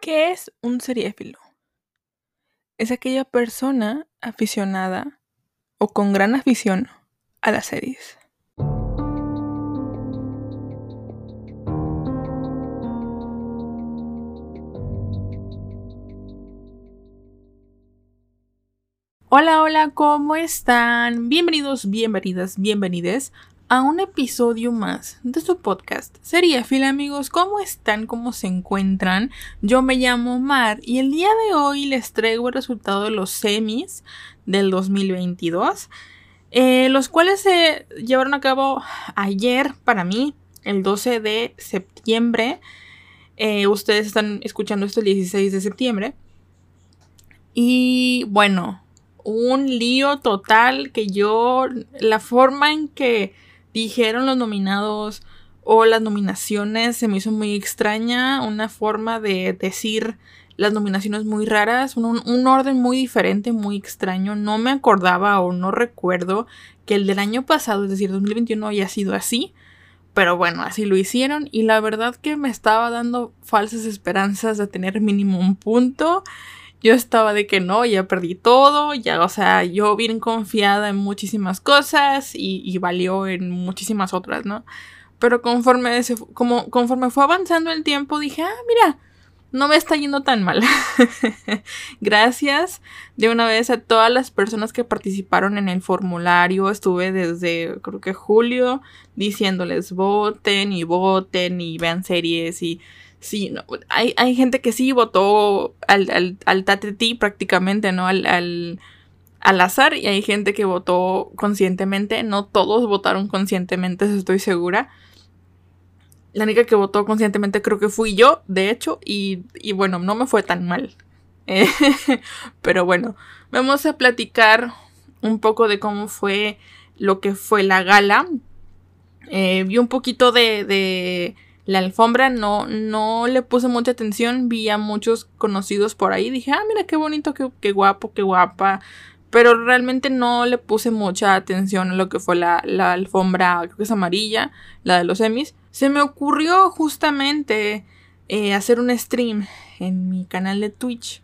¿Qué es un seriéfilo? Es aquella persona aficionada o con gran afición a las series. Hola, hola, ¿cómo están? Bienvenidos, bienvenidas, bienvenides a un episodio más de su podcast. Sería Fila amigos, ¿cómo están? ¿Cómo se encuentran? Yo me llamo Mar y el día de hoy les traigo el resultado de los semis del 2022, eh, los cuales se llevaron a cabo ayer para mí, el 12 de septiembre. Eh, ustedes están escuchando esto el 16 de septiembre. Y bueno, un lío total que yo, la forma en que dijeron los nominados o las nominaciones se me hizo muy extraña, una forma de decir las nominaciones muy raras, un, orden muy diferente, muy extraño. No me acordaba o no recuerdo que el del año pasado, es decir, 2021, haya sido así. Pero bueno, así lo hicieron y la verdad que me estaba dando falsas esperanzas de tener mínimo un punto yo estaba de que no, ya perdí todo, ya, o sea, yo bien confiada en muchísimas cosas y, valió en muchísimas otras, ¿no? Pero conforme, como, conforme fue avanzando el tiempo, dije, ah, mira, no me está yendo tan mal. Gracias de una vez a todas las personas que participaron en el formulario. Estuve desde creo que julio diciéndoles voten y voten y vean series y Sí, no, hay, hay gente que sí votó al, al, al tateti prácticamente, ¿no? Al, al, al, azar y hay gente que votó conscientemente. No todos votaron conscientemente, estoy segura. La única que votó conscientemente creo que fui yo, de hecho, y, y bueno, no me fue tan mal. pero bueno, vamos a platicar un poco de cómo fue lo que fue la gala. Eh, vi un poquito de, de la alfombra no, no le puse mucha atención, vi a muchos conocidos por ahí, dije, ah, mira qué bonito, qué, guapo, qué guapa, pero realmente no le puse mucha atención a lo que fue la, alfombra, creo que es amarilla, la de los Emmys. Se me ocurrió justamente eh, hacer un stream en mi canal de Twitch.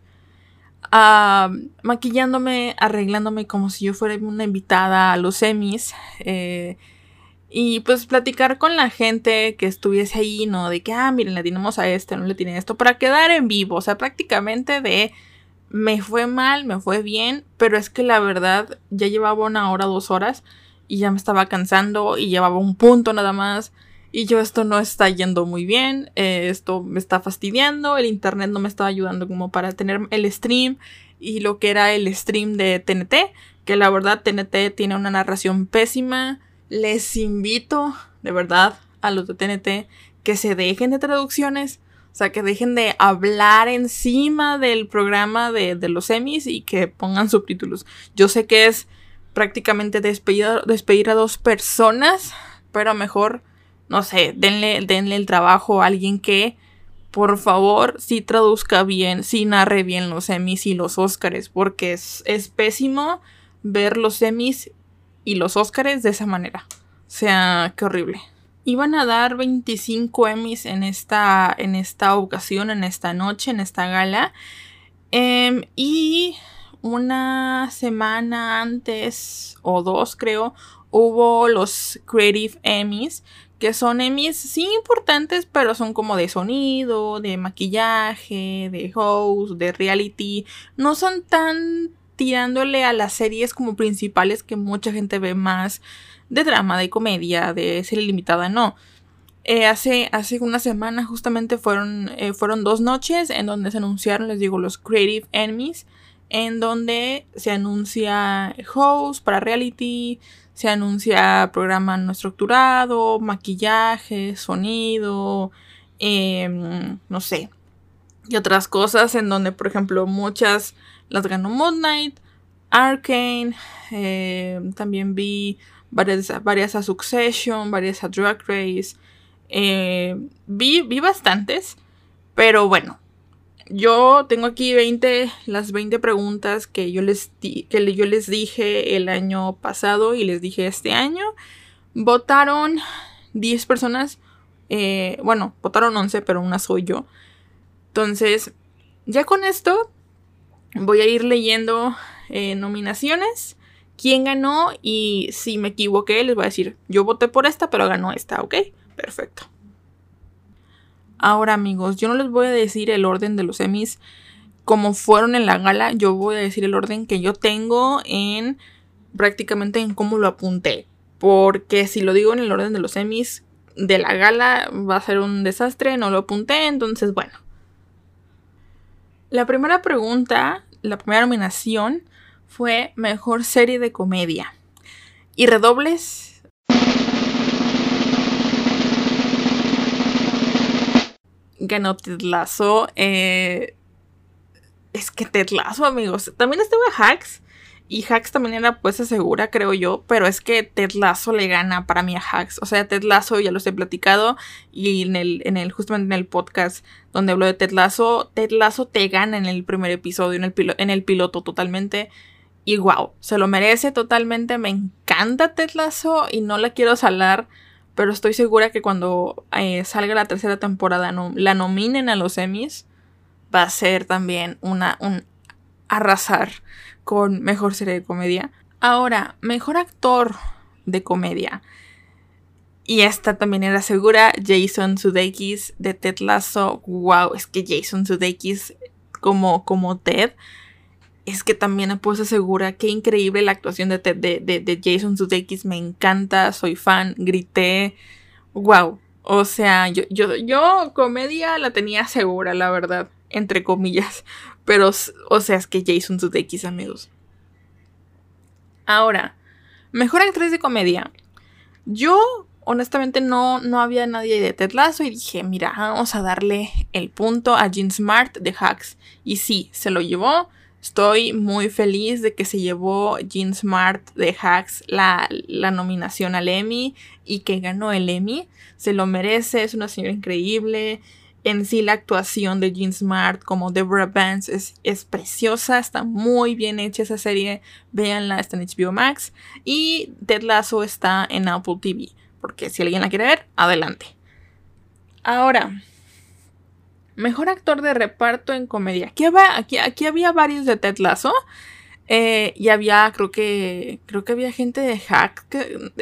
Ah, maquillándome, arreglándome como si yo fuera una invitada a los Emmys. Eh, y pues platicar con la gente que estuviese ahí, ¿no? De que, ah, miren, le tenemos a este, no le tiene esto, para quedar en vivo, o sea, prácticamente de me fue mal, me fue bien, pero es que la verdad ya llevaba una hora, dos horas y ya me estaba cansando y llevaba un punto nada más. Y yo esto no está yendo muy bien, eh, esto me está fastidiando, el internet no me estaba ayudando como para tener el stream y lo que era el stream de TNT, que la verdad TNT tiene una narración pésima, les invito, de verdad, a los de TNT que se dejen de traducciones. O sea, que dejen de hablar encima del programa de, los semis y que pongan subtítulos. Yo sé que es prácticamente despedir, despedir a dos personas, pero mejor, no sé, denle, denle el trabajo a alguien que, por favor, sí traduzca bien, sí narre bien los semis y los Óscares, porque es, es pésimo ver los semis y los Óscares de esa manera. O sea, qué horrible. Iban a dar 25 Emmys en esta, en esta ocasión, en esta noche, en esta gala. Em, y una semana antes, o dos creo, hubo los Creative Emmys, que son Emmys sí importantes, pero son como de sonido, de maquillaje, de host, de reality. No son tan tirándole a las series como principales que mucha gente ve más de drama, de comedia, de serie limitada, no. Eh, hace, hace una semana justamente fueron, eh, fueron dos noches en donde se anunciaron, les digo, los Creative Enemies, en donde se anuncia host para reality, se anuncia programa no estructurado, maquillaje, sonido, em, no sé, y otras cosas en donde, por ejemplo, muchas las ganó Moon Knight, Arcane, eh, también vi varias, varias a Succession, varias a Drag Race, eh, vi, vi bastantes, pero bueno, yo tengo aquí 20, las 20 preguntas que yo, les que yo les dije el año pasado y les dije este año. Votaron 10 personas, eh, bueno, votaron 11, pero una soy yo. Entonces, Ya con esto voy a ir leyendo eh, nominaciones, quién ganó y si me equivoqué les voy a decir, yo voté por esta, pero ganó esta, ¿ok? Perfecto. Ahora amigos, yo no les voy a decir el orden de los Emmys como fueron en la gala, yo voy a decir el orden que yo tengo en prácticamente en cómo lo apunté. Porque si lo digo en el orden de los Emmys de la gala va a ser un desastre, no lo apunté, entonces bueno. La primera pregunta, la primera nominación fue Mejor Serie de Comedia. Y redobles. Ganó Ted. Eh, es que Ted amigos. También estuvo Hacks. Y Hacks también era pues segura, creo yo. Pero es que Ted Lasso le gana para mí a Hacks. O sea, Ted Lasso ya los he platicado. Y en el, en el, justamente en el podcast donde hablo de Ted Lasso, Ted Lasso te gana en el primer episodio, en el, en el piloto totalmente. Y wow, se lo merece totalmente. Me encanta Ted Lasso y no la quiero salar. Pero estoy segura que cuando eh, salga la tercera temporada no, la nominen a los Emmys. Va a ser también una, un arrasar con mejor serie de comedia. Ahora, mejor actor de comedia. Y esta también era segura, Jason Sudeikis de Ted Lasso. Wow, es que Jason Sudeikis como, como Ted, es que también puse segura. Qué increíble la actuación de, Ted, de, de, Jason Sudeikis. Me encanta, soy fan, grité. Wow. O sea, yo, yo, yo comedia la tenía segura, la verdad. Entre comillas. Pero, o sea, es que Jason Sudeikis, amigos. Ahora, mejor actriz de comedia. Yo, honestamente, no, no había nadie de Ted y dije, mira, vamos a darle el punto a Jean Smart de Hacks. Y sí, se lo llevó. Estoy muy feliz de que se llevó Jean Smart de Hacks la, la, nominación al Emmy y que ganó el Emmy. Se lo merece, es una señora increíble en sí la actuación de Jean Smart como Deborah Vance es, es, preciosa, está muy bien hecha esa serie, véanla, está en HBO Max y Ted Lasso está en Apple TV, porque si alguien la quiere ver, adelante. Ahora, mejor actor de reparto en comedia. Aquí, había, aquí, aquí había varios de Ted Lasso. Eh, y había, creo que, creo que había gente de Hack,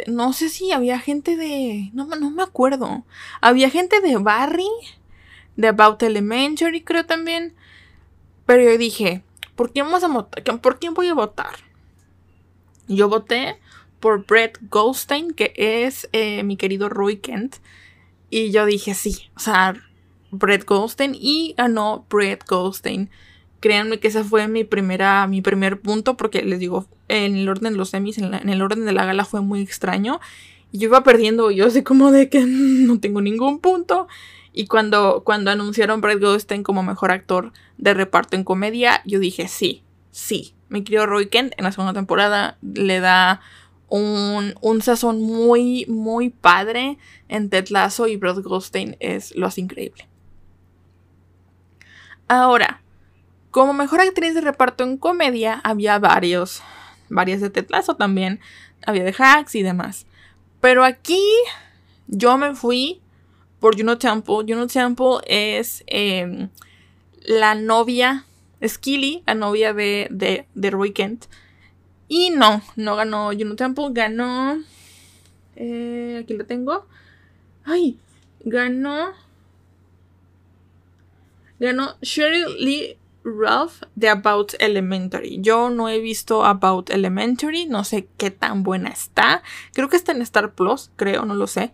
no sé si había gente de, no, no me acuerdo, había gente de Barry, de About Elementary, creo también. Pero yo dije, ¿por quién, vamos a votar? ¿por quién voy a votar? Yo voté por Brett Goldstein, que es eh, mi querido Roy Kent. Y yo dije, sí, o sea, Brett Goldstein. Y ganó Brett Goldstein. Créanme que ese fue mi primera, mi primer punto, porque les digo, en el orden de los semis, en, en el orden de la gala fue muy extraño. Y yo iba perdiendo, yo sé como de que no tengo ningún punto. Y cuando, cuando anunciaron Brett Goldstein como mejor actor de reparto en comedia, yo dije, sí, sí. Mi querido Roy Kent en la segunda temporada le da un, un sazón muy, muy padre en Ted Lasso y Brett Goldstein es lo hace increíble. Ahora, como mejor actriz de reparto en comedia, había varios, varias de Ted Lasso también, había de Hacks y demás. Pero aquí yo me fui por Juno Temple. Juno Temple es em, la novia, Skilly, la novia de, de, de Roy Kent. Y no, no ganó Juno Temple, ganó... Eh, aquí lo tengo. Ay, ganó... Ganó Sheryl Lee Ralph de About Elementary. Yo no he visto About Elementary, no sé qué tan buena está. Creo que está en Star Plus, creo, no lo sé.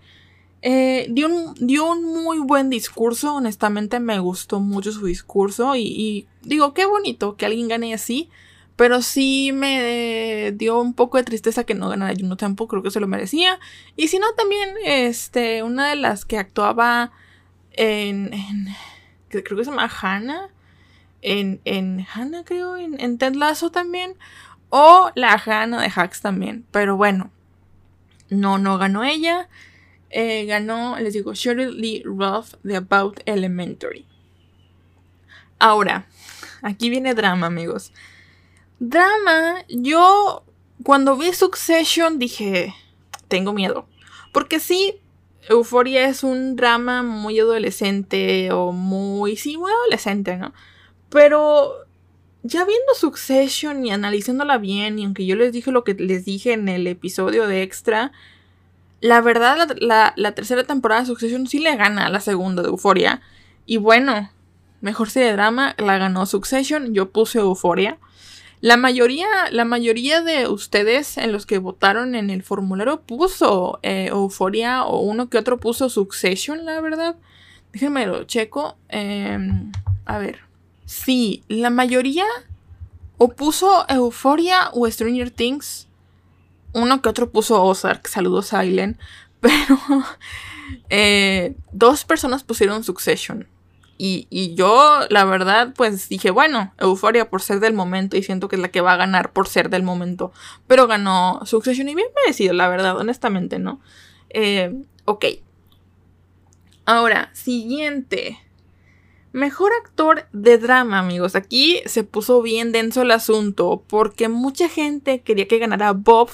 Eh, dio, un, dio, un, muy buen discurso, honestamente me gustó mucho su discurso y, digo, qué bonito que alguien gane así, pero sí me dio un poco de tristeza que no ganara Juno Temple, creo que se lo merecía. Y si no, también, este, una de las que actuaba en, en creo que se llama Hannah, en, en Hannah creo, en, en Ted Lasso también, o la Hannah de Hacks también, pero bueno, no, no ganó ella. Eh, ganó, les digo, Shirley Lee Roth de About Elementary. Ahora, aquí viene drama, amigos. Drama, yo cuando vi Succession dije, tengo miedo. Porque sí, Euphoria es un drama muy adolescente o muy, sí, muy adolescente, ¿no? Pero ya viendo Succession y analizándola bien, y aunque yo les dije lo que les dije en el episodio de extra, la verdad la, tercera temporada de Succession sí le gana a la segunda de Euforia. Y bueno, mejor serie de drama la ganó Succession, yo puse Euforia. La mayoría, la mayoría de ustedes en los que votaron en el formulario puso eh, Euforia o uno que otro puso Succession, la verdad. Déjenme lo checo. Em, a ver. Sí, la mayoría o puso Euphoria o Stranger Things. Uno que otro puso Ozark, saludos a Aileen. Pero eh, dos personas pusieron Succession. Y, yo, la verdad, pues dije, bueno, Euphoria por ser del momento y siento que es la que va a ganar por ser del momento. Pero ganó Succession y bien merecido, la verdad, honestamente, ¿no? Eh, ok. Ahora, siguiente. Mejor actor de drama, amigos. Aquí se puso bien denso el asunto porque mucha gente quería que ganara Bob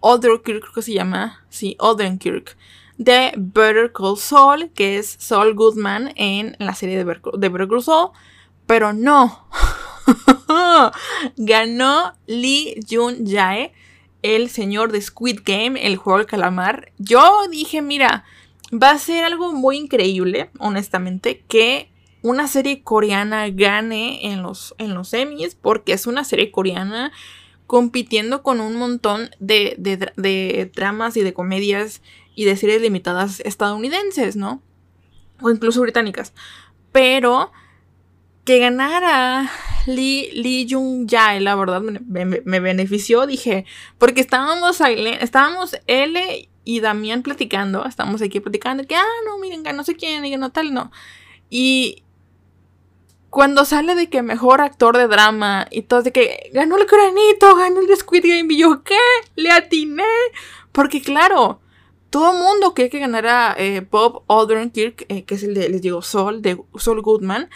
Odenkirk, creo que se llama. Sí, Odenkirk. De Better Call Saul, que es Saul Goodman en la serie de Better, Call Saul. Pero no. Ganó Lee Jun Jae, el señor de Squid Game, el juego del calamar. Yo dije, mira, va a ser algo muy increíble, honestamente, que una serie coreana gane en los, en los Emmys, porque es una serie coreana compitiendo con un montón de, de, dramas y de comedias y de series limitadas estadounidenses, ¿no? O incluso británicas. Pero que ganara Lee, Lee Jung Jae, la verdad me, me, benefició, dije, porque estábamos, estábamos L y Damián platicando, estábamos aquí platicando, que, ah, no, miren, no sé quién, y no tal, no. Y, cuando sale de que mejor actor de drama y todo de que ganó el granito, ganó el Squid Game y yo, ¿qué? Le atiné. Porque claro, todo mundo quiere que ganara eh, Bob Odenkirk, eh, que es el de, les digo, Sol, de Sol Goodman.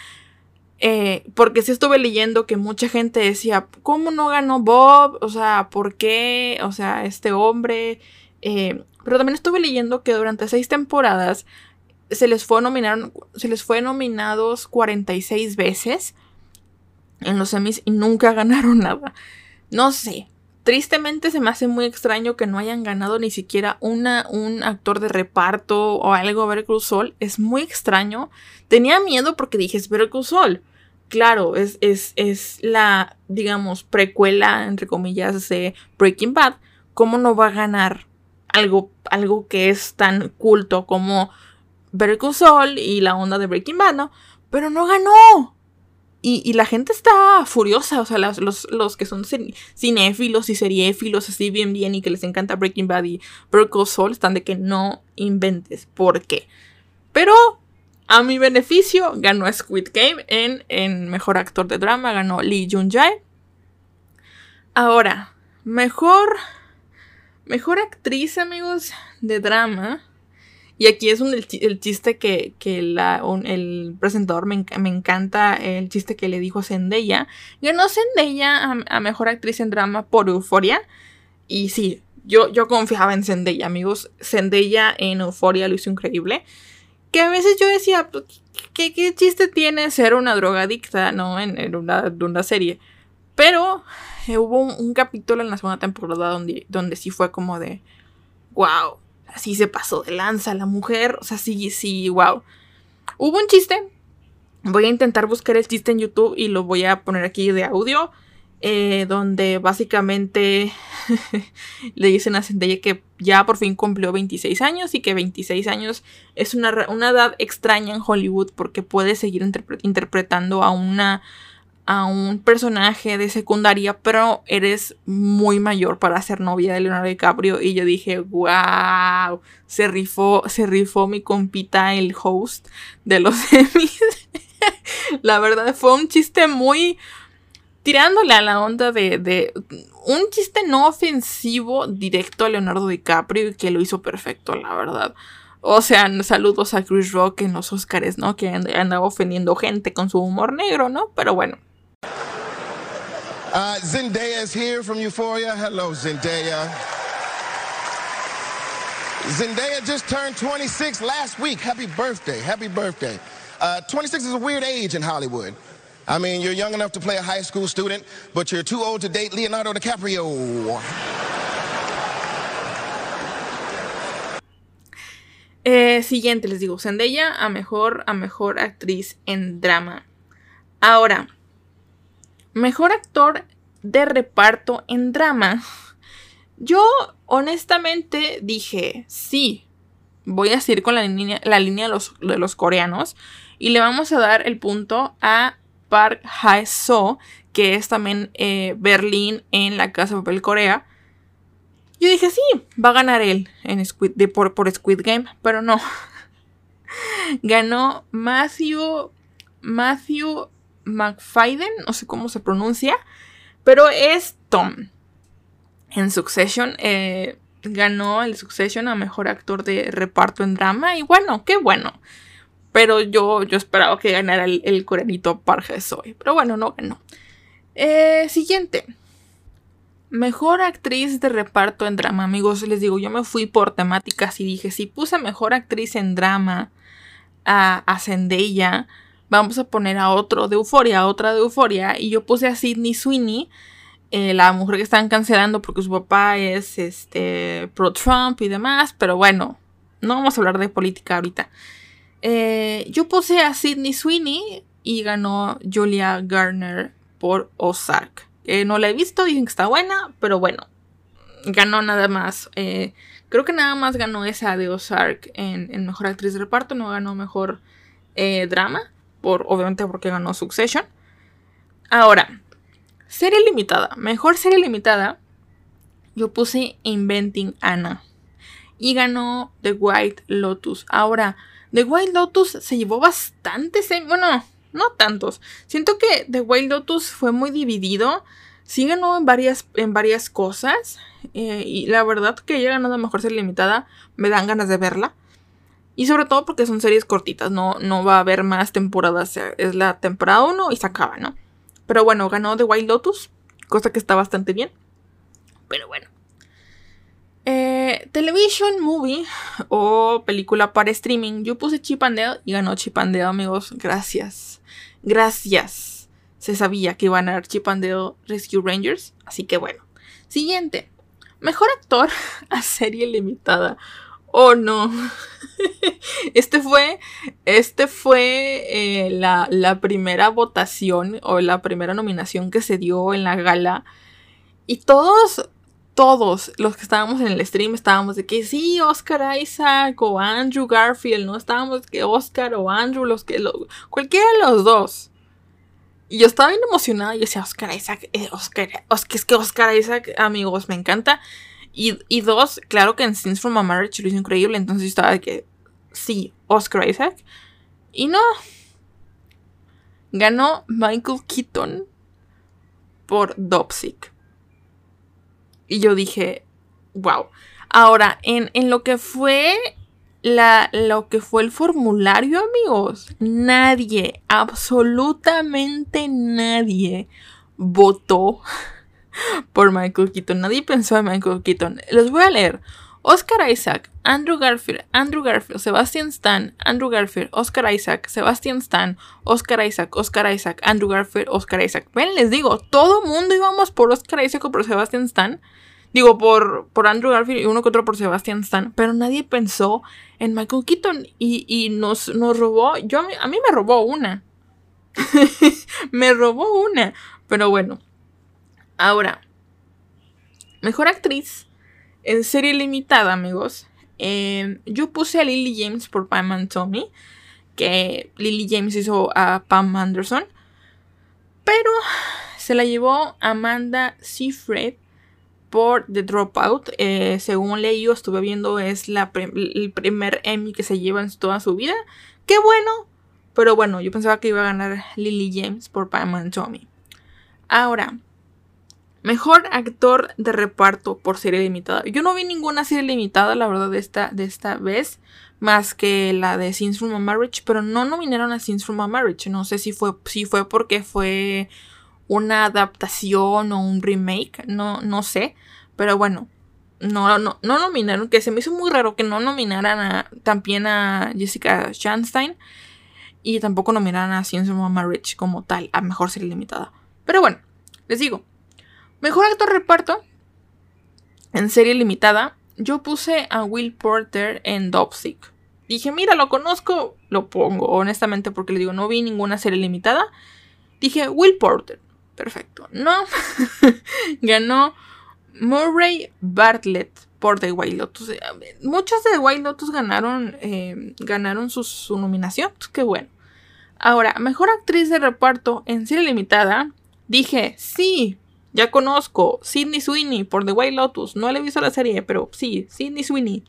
Eh, porque sí estuve leyendo que mucha gente decía, ¿cómo no ganó Bob? O sea, ¿por qué? O sea, este hombre. pero también estuve leyendo que durante seis temporadas se les fue nominaron, se les fue nominados 46 veces en los Emmys y nunca ganaron nada. No sé. Tristemente se me hace muy extraño que no hayan ganado ni siquiera una, un actor de reparto o algo a ver Sol. Es muy extraño. Tenía miedo porque dije, es Better Sol. Claro, es, es, es la, digamos, precuela, entre comillas, de Breaking Bad. ¿Cómo no va a ganar algo, algo que es tan culto como Better Call y la onda de Breaking Bad, ¿no? Pero no ganó. Y, la gente está furiosa, o sea, los, que son cinéfilos y seriéfilos así bien bien y que les encanta Breaking Bad y Better Call están de que no inventes. ¿Por qué? Pero a mi beneficio ganó Squid Game en, en Mejor Actor de Drama, ganó Lee Jun Jae. Ahora, mejor, mejor actriz, amigos, de drama. Y aquí es un, el, chiste que, el presentador me, encanta, el chiste que le dijo a Zendaya. Ganó Zendaya a, Mejor Actriz en Drama por Euforia. Y sí, yo, yo confiaba en Zendaya, amigos. Zendaya en Euforia lo hizo increíble. Que a veces yo decía, pues, ¿qué, qué chiste tiene ser una drogadicta, no? En, una, serie. Pero eh, hubo un, un, capítulo en la segunda temporada donde, donde sí fue como de, wow, así se pasó de lanza la mujer, o sea, sí, sí, wow. Hubo un chiste, voy a intentar buscar el chiste en YouTube y lo voy a poner aquí de audio, eh, donde básicamente le dicen a Zendaya que ya por fin cumplió 26 años y que 26 años es una, una edad extraña en Hollywood porque puede seguir interpretando a una a un personaje de secundaria, pero eres muy mayor para ser novia de Leonardo DiCaprio. Y yo dije, wow, se rifó, se rifó mi compita, el host de los Emmys. la verdad fue un chiste muy tirándole a la onda de, de, un chiste no ofensivo directo a Leonardo DiCaprio y que lo hizo perfecto, la verdad. O sea, saludos a Chris Rock en los Oscars, ¿no? Que andaba ofendiendo gente con su humor negro, ¿no? Pero bueno, uh, Zendaya is here from Euphoria. Hello, Zendaya. Zendaya just turned 26 last week. Happy birthday. Happy birthday. Uh, 26 is a weird age in Hollywood. I mean, you're young enough to play a high school student, but you're too old to date Leonardo DiCaprio. Eh, siguiente, les digo, Zendaya a mejor, a mejor actriz en drama. Ahora, mejor actor de reparto en drama. Yo honestamente dije, sí, voy a seguir con la línea, de, los, de los coreanos y le vamos a dar el punto a Park Hae-soo, que es también eh, Berlín en la Casa de Papel Corea. Yo dije, sí, va a ganar él en por Squid Game, pero no. Ganó Matthew, Matthew McFadden, no sé cómo se pronuncia, pero es Tom. En Succession, eh, ganó el Succession a mejor actor de reparto en drama, y bueno, qué bueno. Pero yo, yo esperaba que ganara el, el coreanito Parja Soy. Pero bueno, no ganó. Eh, siguiente. Mejor actriz de reparto en drama. Amigos, les digo, yo me fui por temáticas y dije, si puse mejor actriz en drama a, a Zendaya, vamos a poner a otro de Euforia, a otra de Euforia. Y yo puse a Sidney Sweeney, eh, la mujer que están cancelando porque su papá es este pro Trump y demás. Pero bueno, no vamos a hablar de política ahorita. Eh, yo puse a Sidney Sweeney y ganó Julia Garner por Ozark. no la he visto, dicen que está buena, pero bueno, ganó nada más. Eh, creo que nada más ganó esa de Ozark en, Mejor Actriz de Reparto, no ganó Mejor eh, Drama, por, obviamente porque ganó Succession. Ahora, serie limitada. Mejor serie limitada, yo puse Inventing Anna. Y ganó The White Lotus. Ahora, The Wild Lotus se llevó bastantes, bueno, no tantos. Siento que The Wild Lotus fue muy dividido. Sí ganó en varias, en varias cosas. Eh, y la verdad que ella ganó de mejor ser limitada. Me dan ganas de verla. Y sobre todo porque son series cortitas. No, no va a haber más temporadas. Es la temporada 1 y se acaba, ¿no? Pero bueno, ganó The Wild Lotus. Cosa que está bastante bien. Pero bueno. Eh, television Movie o película para streaming. Yo puse Chip and Dale y ganó Chip and Dale, amigos. Gracias. Gracias. Se sabía que iban a dar Chip and Dale Rescue Rangers. Así que bueno. Siguiente. Mejor actor a serie limitada. Oh no. Este fue. Este fue eh, la, la primera votación o la primera nominación que se dio en la gala. Y todos todos los que estábamos en el stream estábamos de que sí, Oscar Isaac o Andrew Garfield, no estábamos que Oscar o Andrew, los que cualquiera de los dos. Y yo estaba bien emocionada y decía, Oscar Isaac, eh, Oscar, es que Oscar Isaac, amigos, me encanta. Y, y, dos, claro que en Scenes from a Marriage lo hizo increíble, entonces yo estaba de que sí, Oscar Isaac. Y no. Ganó Michael Keaton por Dopsic. Y yo dije, wow. Ahora, en, lo que fue la, lo que fue el formulario, amigos, nadie, absolutamente nadie votó por Michael Keaton. Nadie pensó en Michael Keaton. Les voy a leer. Oscar Isaac, Andrew Garfield, Andrew Garfield, Sebastian Stan, Andrew Garfield, Oscar Isaac, Sebastian Stan, Oscar Isaac, Oscar Isaac, Andrew Garfield, Oscar Isaac. Ven, les digo, todo mundo íbamos por Oscar Isaac o por Sebastian Stan. Digo, por, por Andrew Garfield y uno que otro por Sebastian Stan. Pero nadie pensó en Michael Keaton. Y, nos, nos robó. Yo, a mí, me robó una. me robó una. Pero bueno. Ahora. Mejor actriz. En serie limitada, amigos. Em, yo puse a Lily James por Pam and Tommy. Que Lily James hizo a Pam Anderson. Pero se la llevó Amanda Seyfried por The Dropout. Eh, según leí o estuve viendo, es la el primer Emmy que se lleva en toda su vida. ¡Qué bueno! Pero bueno, yo pensaba que iba a ganar Lily James por Pam and Tommy. Ahora, mejor actor de reparto por serie limitada. Yo no vi ninguna serie limitada, la verdad, de esta, de esta vez. Más que la de Scenes from a Marriage. Pero no nominaron a Scenes from a Marriage. No sé si fue, si fue porque fue una adaptación o un remake, no, no sé, pero bueno, no, no, no nominaron, que se me hizo muy raro que no nominaran a, también a Jessica Chastain. Y tampoco nominaron a Ciencia Mama Rich como tal, a mejor serie limitada. Pero bueno, les digo. Mejor actor reparto en serie limitada. Yo puse a Will Porter en Dopsic. Dije, mira, lo conozco, lo pongo, honestamente, porque le digo, no vi ninguna serie limitada. Dije, Will Porter. Perfecto. No. Ganó Murray Bartlett por The White Lotus. Eh, muchos de The White Lotus ganaron, eh, ganaron su, su nominación. Pues qué bueno. Ahora, mejor actriz de reparto en serie limitada. Dije, sí, ya conozco Sidney Sweeney por The White Lotus. No le he visto la serie, pero sí, Sidney Sweeney.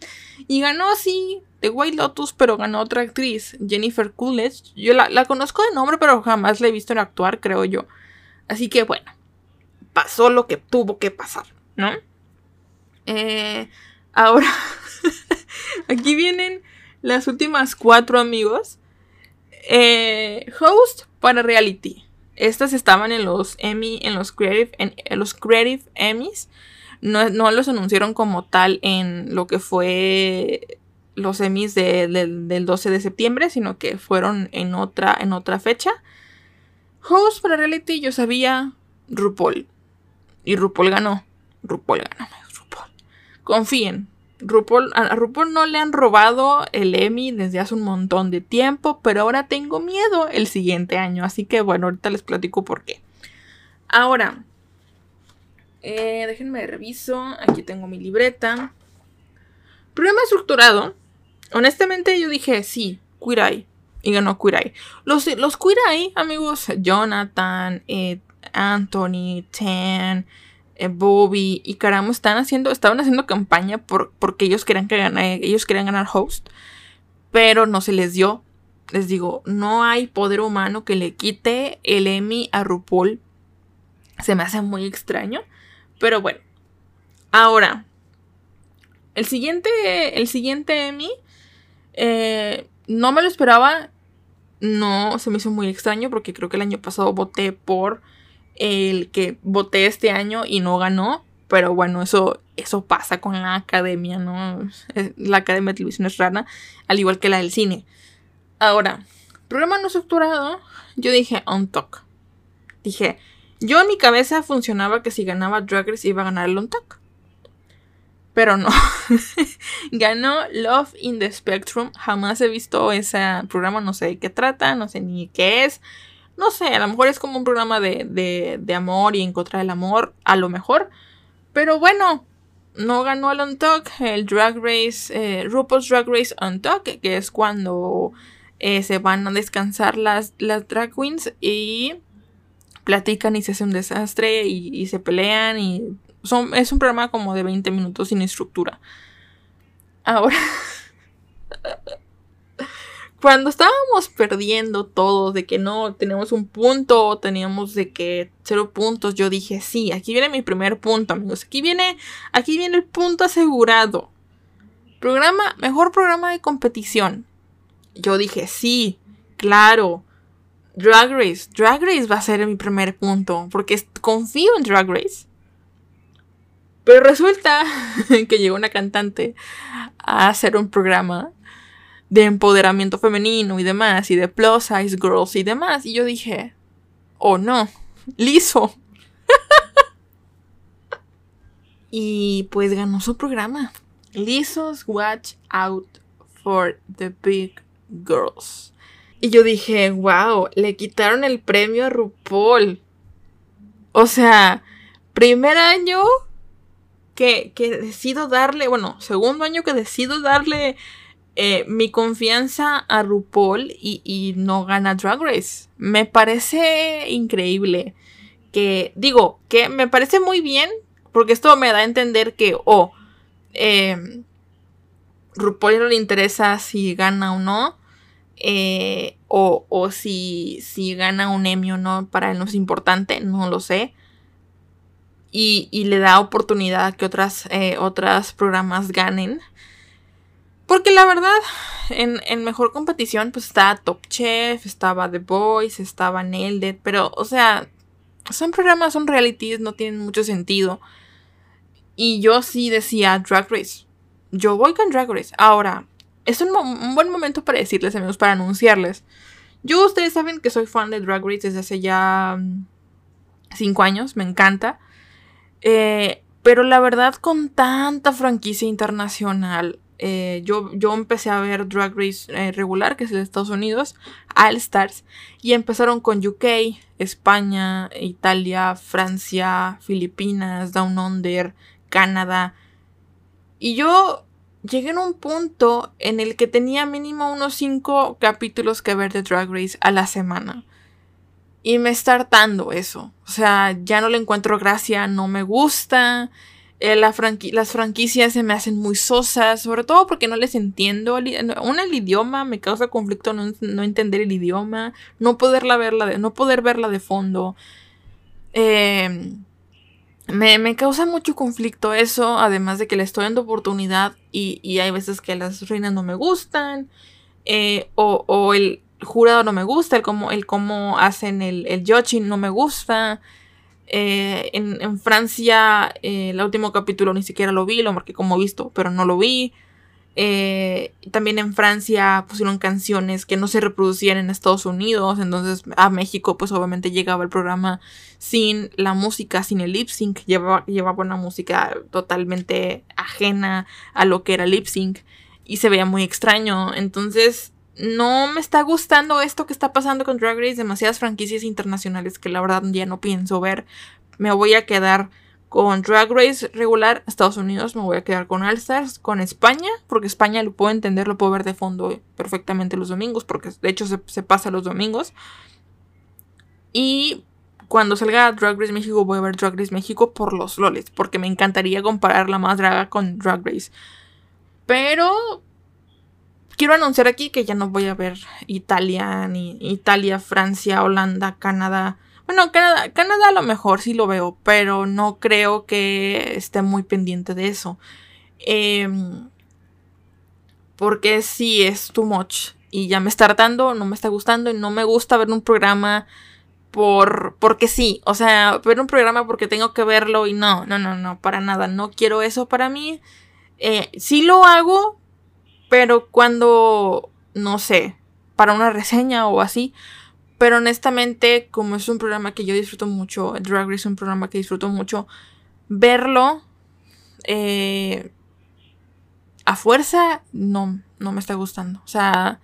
Y ganó así The White Lotus, pero ganó otra actriz, Jennifer Coolidge. Yo la, la, conozco de nombre, pero jamás la he visto en actuar, creo yo. Así que bueno, pasó lo que tuvo que pasar, ¿no? Eh, ahora, aquí vienen las últimas cuatro amigos. Eh, host para reality. Estas estaban en los Emmy, en los Creative, en, los Creative Emmys. No, no, los anunciaron como tal en lo que fue los Emmys de, de, del 12 de septiembre, sino que fueron en otra, en otra fecha. Host para reality yo sabía RuPaul. Y RuPaul ganó. RuPaul ganó. RuPaul. Confíen. RuPaul, a RuPaul no le han robado el Emmy desde hace un montón de tiempo, pero ahora tengo miedo el siguiente año. Así que bueno, ahorita les platico por qué. Ahora, eh, déjenme reviso. Aquí tengo mi libreta. Programa estructurado. Honestamente yo dije, sí, Eye. Y ganó Eye. Los, los Eye, amigos, Jonathan, Anthony, Tan, Bobby y Caramo están haciendo, estaban haciendo campaña por, porque ellos querían, que gane, ellos querían ganar host, pero no se les dio. Les digo, no hay poder humano que le quite el Emmy a RuPaul. Se me hace muy extraño, pero bueno. Ahora, el siguiente, el siguiente Emmy, eh, no me lo esperaba. No, se me hizo muy extraño porque creo que el año pasado voté por el que voté este año y no ganó. Pero bueno, eso, eso pasa con la academia, ¿no? La academia de televisión es rara, al igual que la del cine. Ahora, programa no estructurado, yo dije on talk. Dije, yo en mi cabeza funcionaba que si ganaba Drag Race iba a ganar el on talk. Pero no. Ganó Love in the Spectrum. Jamás he visto ese programa, no sé de qué trata, no sé ni qué es. No sé, a lo mejor es como un programa de, de, de amor y encontrar el amor, a lo mejor. Pero bueno, no ganó el On Talk, el Drag Race, eh, RuPaul's Drag Race On Talk, que es cuando eh, se van a descansar las, las drag queens y platican y se hace un desastre y, y se pelean y son, es un programa como de 20 minutos sin estructura. Ahora... cuando estábamos perdiendo todo, de que no tenemos un punto, teníamos de que cero puntos, yo dije, sí, aquí viene mi primer punto, amigos. Aquí viene, aquí viene el punto asegurado. Programa, mejor programa de competición. Yo dije, sí, claro. Drag Race, Drag Race va a ser mi primer punto, porque confío en Drag Race. Pero resulta que llegó una cantante a hacer un programa de empoderamiento femenino y demás, y de plus size girls y demás. Y yo dije, oh no, liso. y pues ganó su programa. Lisos Watch Out for the Big Girls. Y yo dije, wow, le quitaron el premio a RuPaul. O sea, primer año que, que decido darle, bueno, segundo año que decido darle eh, mi confianza a RuPaul y, no gana Drag Race. Me parece increíble. Que, digo, que me parece muy bien, porque esto me da a entender que, oh, eh, RuPaul no le interesa si gana o no. Eh, o, o si, si, gana un Emmy o no, para él no es importante, no lo sé. Y, y le da oportunidad a que otras, eh, otras programas ganen. Porque la verdad, en, mejor competición, pues estaba Top Chef, estaba The Boys, estaba Nailed pero, o sea, son programas, son realities, no tienen mucho sentido. Y yo sí decía Drag Race. Yo voy con Drag Race. Ahora, es un, un buen momento para decirles, amigos, para anunciarles. Yo, ustedes saben que soy fan de Drag Race desde hace ya mm, cinco años, me encanta. Eh, pero la verdad, con tanta franquicia internacional, eh, yo, yo empecé a ver Drag Race eh, regular, que es de Estados Unidos, All Stars, y empezaron con UK, España, Italia, Francia, Filipinas, Down Under, Canadá. Y yo llegué a un punto en el que tenía mínimo unos 5 capítulos que ver de Drag Race a la semana. Y me está hartando eso. O sea, ya no le encuentro gracia, no me gusta. Eh, las franquicias se me hacen muy sosas, sobre todo porque no les entiendo. Una, el idioma me causa conflicto no, entender el idioma, no poderla verla de, no poder verla de fondo. Eh, me, causa mucho conflicto eso, además de que le estoy dando oportunidad y, hay veces que las reinas no me gustan, eh, o, el jurado no me gusta, el cómo, el cómo hacen el, el judging no me gusta. Eh, en, Francia, eh, el último capítulo ni siquiera lo vi, lo marqué como visto, pero no lo vi. Eh, también en Francia pusieron canciones que no se reproducían en Estados Unidos, entonces a México pues obviamente llegaba el programa sin la música, sin el lip sync, llevaba, llevaba una música totalmente ajena a lo que era lip sync y se veía muy extraño, entonces no me está gustando esto que está pasando con Drag Race, demasiadas franquicias internacionales que la verdad ya no pienso ver, me voy a quedar con Drag Race regular, Estados Unidos, me voy a quedar con All Stars, con España, porque España lo puedo entender, lo puedo ver de fondo perfectamente los domingos, porque de hecho se, pasa los domingos. Y cuando salga Drag Race México, voy a ver Drag Race México por los loles, porque me encantaría comparar la más draga con Drag Race. Pero quiero anunciar aquí que ya no voy a ver Italia, ni Italia, Francia, Holanda, Canadá bueno, Canadá, Canadá a lo mejor sí lo veo, pero no creo que esté muy pendiente de eso. Em, porque sí es too much. Y ya me está hartando, no me está gustando y no me gusta ver un programa por porque sí, o sea, ver un programa porque tengo que verlo y no, no, no, no, para nada, no quiero eso para mí. Eh, sí lo hago, pero cuando, no sé, para una reseña o así, pero honestamente, como es un programa que yo disfruto mucho, Drag Race es un programa que disfruto mucho, verlo eh, a fuerza no, no me está gustando. O sea,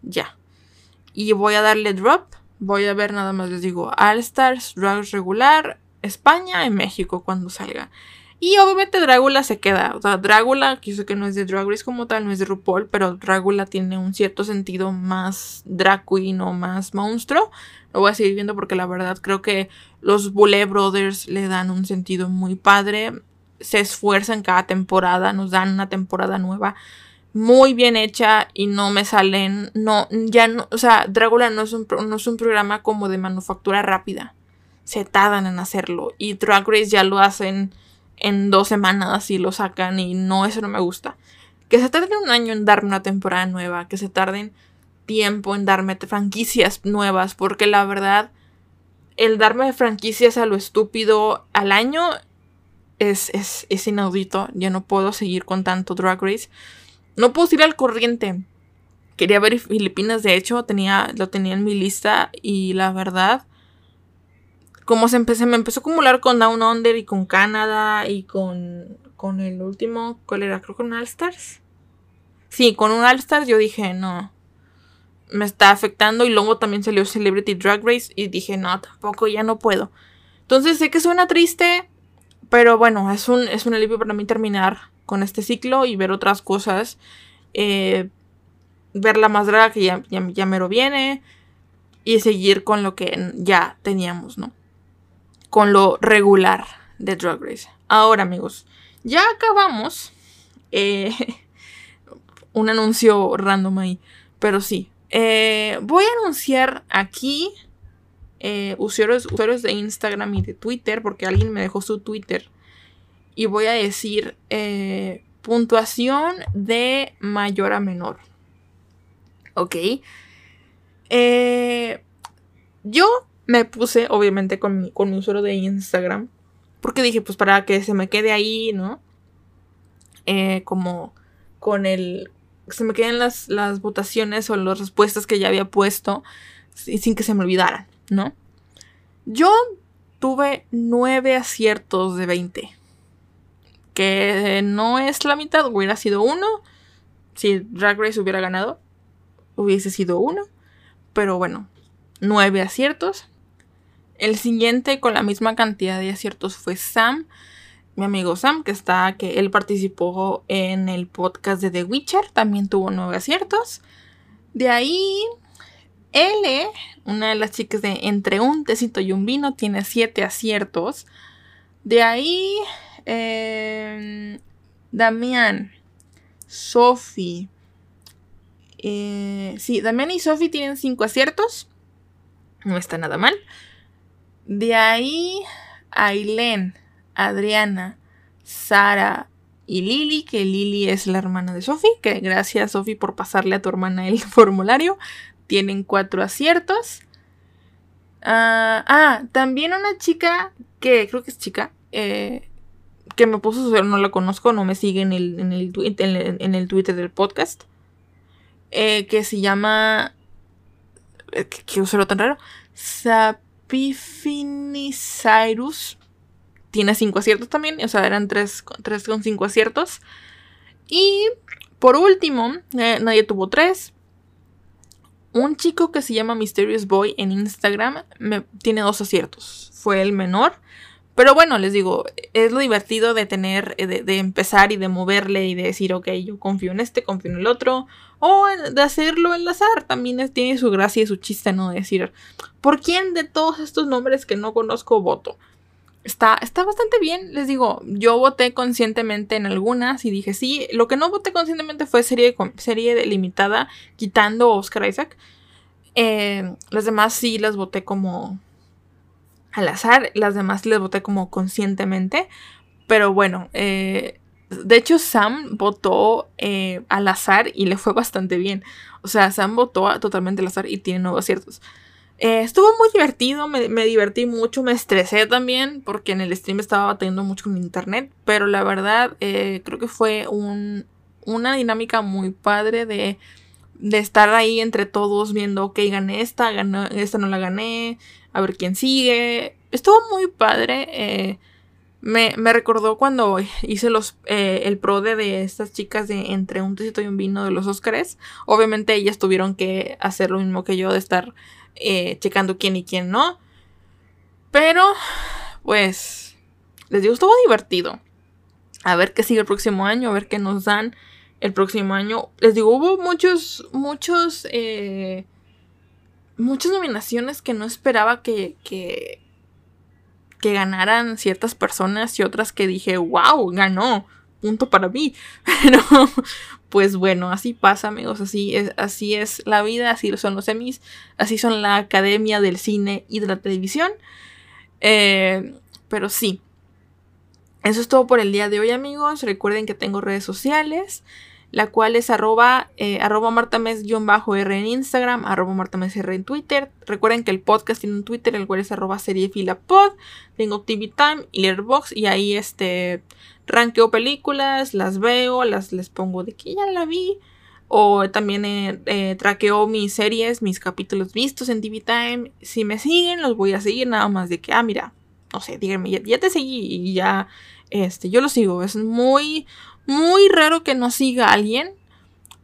ya. Y voy a darle drop. Voy a ver nada más, les digo, All Stars, Drag regular, España y México cuando salga. Y obviamente Drácula se queda. O sea, Drácula, que que no es de Drag Race como tal, no es de RuPaul, pero Drácula tiene un cierto sentido más drag queen o más monstruo. Lo voy a seguir viendo porque la verdad creo que los Bullet Brothers le dan un sentido muy padre. Se esfuerzan cada temporada, nos dan una temporada nueva muy bien hecha y no me salen, no, ya no, o sea, Drácula no es un, no es un programa como de manufactura rápida. Se tardan en hacerlo y Drag Race ya lo hacen en dos semanas y lo sacan y no, eso no me gusta. Que se tarden un año en darme una temporada nueva, que se tarden tiempo en darme franquicias nuevas, porque la verdad, el darme franquicias a lo estúpido al año es, es, es inaudito. Ya no puedo seguir con tanto Drag Race. No puedo ir al corriente. Quería ver Filipinas, de hecho, tenía, lo tenía en mi lista y la verdad como se, empecé, me empezó a acumular con Down Under y con Canadá y con, con el último, ¿cuál era? Creo que un All Stars. Sí, con un All Stars yo dije, no, me está afectando y luego también salió Celebrity Drag Race y dije, no, tampoco, ya no puedo. Entonces sé que suena triste, pero bueno, es un, es un alivio para mí terminar con este ciclo y ver otras cosas. Eh, ver la más draga que ya, ya, ya mero viene y seguir con lo que ya teníamos, ¿no? Con lo regular de Drag Race. Ahora, amigos, ya acabamos. Eh, un anuncio random ahí. Pero sí. Eh, voy a anunciar aquí eh, usuarios, usuarios, de Instagram y de Twitter. Porque alguien me dejó su Twitter. Y voy a decir puntuación de mayor a menor. Ok. yo me puse, obviamente, con mi, con mi usuario de Instagram. Porque dije, pues para que se me quede ahí, ¿no? Eh, como con el. Se me queden las, las votaciones o las respuestas que ya había puesto sin que se me olvidaran, ¿no? Yo tuve 9 aciertos de 20. Que no es la mitad, hubiera sido uno. Si Drag Race hubiera ganado, hubiese sido uno. Pero bueno, 9 aciertos. El siguiente con la misma cantidad de aciertos fue Sam, mi amigo Sam, que está, que él participó en el podcast de The Witcher, también tuvo 9 aciertos. De ahí L, una de las chicas de Entre un tecito y un vino, tiene 7 aciertos. De ahí, eh, Damián, Sophie. Sí, Damián y Sophie tienen 5 aciertos. No está nada mal. De ahí, Ailén, Adriana, Sara y Lili, que Lili es la hermana de Sophie, que gracias Sophie por pasarle a tu hermana el formulario tienen cuatro aciertos. ah, ah también una chica que creo que es chica, eh, que me puso su no la conozco, no me sigue en el, en el, Twitter del podcast, eh, que se llama, eh, que tan raro, Sapifinicyrus. Tiene cinco aciertos también, o sea, eran tres, tres con cinco aciertos. Y por último, nadie tuvo tres, un chico que se llama Mysterious Boy en Instagram tiene dos aciertos. Fue el menor. Pero bueno, les digo, es lo divertido de tener, de, empezar y de moverle y de decir, ok, yo confío en este, confío en el otro. O de hacerlo al azar. También tiene su gracia y su chiste, ¿no? decir, ¿por quién de todos estos nombres que no conozco voto? Está, está bastante bien, les digo, yo voté conscientemente en algunas y dije sí, lo que no voté conscientemente fue serie, serie limitada, quitando Oscar Isaac. Eh, las demás sí las voté como al azar, las demás las voté como conscientemente, pero bueno, eh, de hecho Sam votó eh, al azar y le fue bastante bien. O sea, Sam votó totalmente al azar y tiene nuevos aciertos. Eh, estuvo muy divertido, me, divertí mucho, me estresé también porque en el stream estaba batallando mucho con internet, pero la verdad eh, creo que fue un, una dinámica muy padre de, estar ahí entre todos viendo, ok, gané esta, esta no la gané, a ver quién sigue. Estuvo muy padre. Me, me, recordó cuando hice los el pro de, de estas chicas de entre un tecito y un vino de los Óscares. Obviamente ellas tuvieron que hacer lo mismo que yo de estar eh, checando quién y quién no. Pero, pues, les digo, estuvo divertido. A ver qué sigue el próximo año, a ver qué nos dan el próximo año. Les digo, hubo muchos, muchos, eh, muchas nominaciones que no esperaba que, que, que ganaran ciertas personas y otras que dije, wow, ganó punto para mí. Pero, pues bueno, así pasa, amigos. Así es, así es la vida, así son los semis, así son la academia del cine y de la televisión. Eh, pero sí. Eso es todo por el día de hoy, amigos. Recuerden que tengo redes sociales la cual es arroba, eh, martames-r en Instagram, arroba martamesr en Twitter. Recuerden que el podcast tiene un Twitter, el cual es arroba seriefilapod. Tengo TV Time y Letterboxd y ahí este ranqueo películas, las veo, las les pongo de que ya la vi. O también eh, eh, traqueo mis series, mis capítulos vistos en TV Time. Si me siguen, los voy a seguir nada más de que, ah, mira, no sé, díganme, ya, ya te seguí y ya, este, yo lo sigo. Es muy, muy raro que no siga a alguien,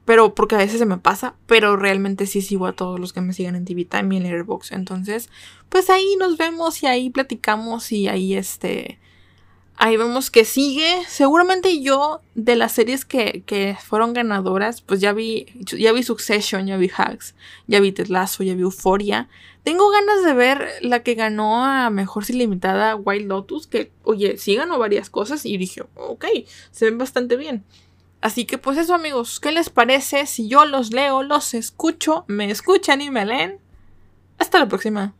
pero porque a veces se me pasa, pero realmente sí sigo a todos los que me sigan en TV Time y en Airbox. Entonces, pues ahí nos vemos y ahí platicamos y ahí este... Ahí vemos que sigue. Seguramente yo, de las series que, que fueron ganadoras, pues ya vi, ya vi Succession, ya vi Hacks, ya vi Ted ya vi Euphoria. Tengo ganas de ver la que ganó a Mejor Sin Limitada, Wild Lotus, que, oye, sí ganó varias cosas y dije, ok, se ven bastante bien. Así que pues eso amigos, ¿qué les parece si yo los leo, los escucho, me escuchan y me leen? Hasta la próxima.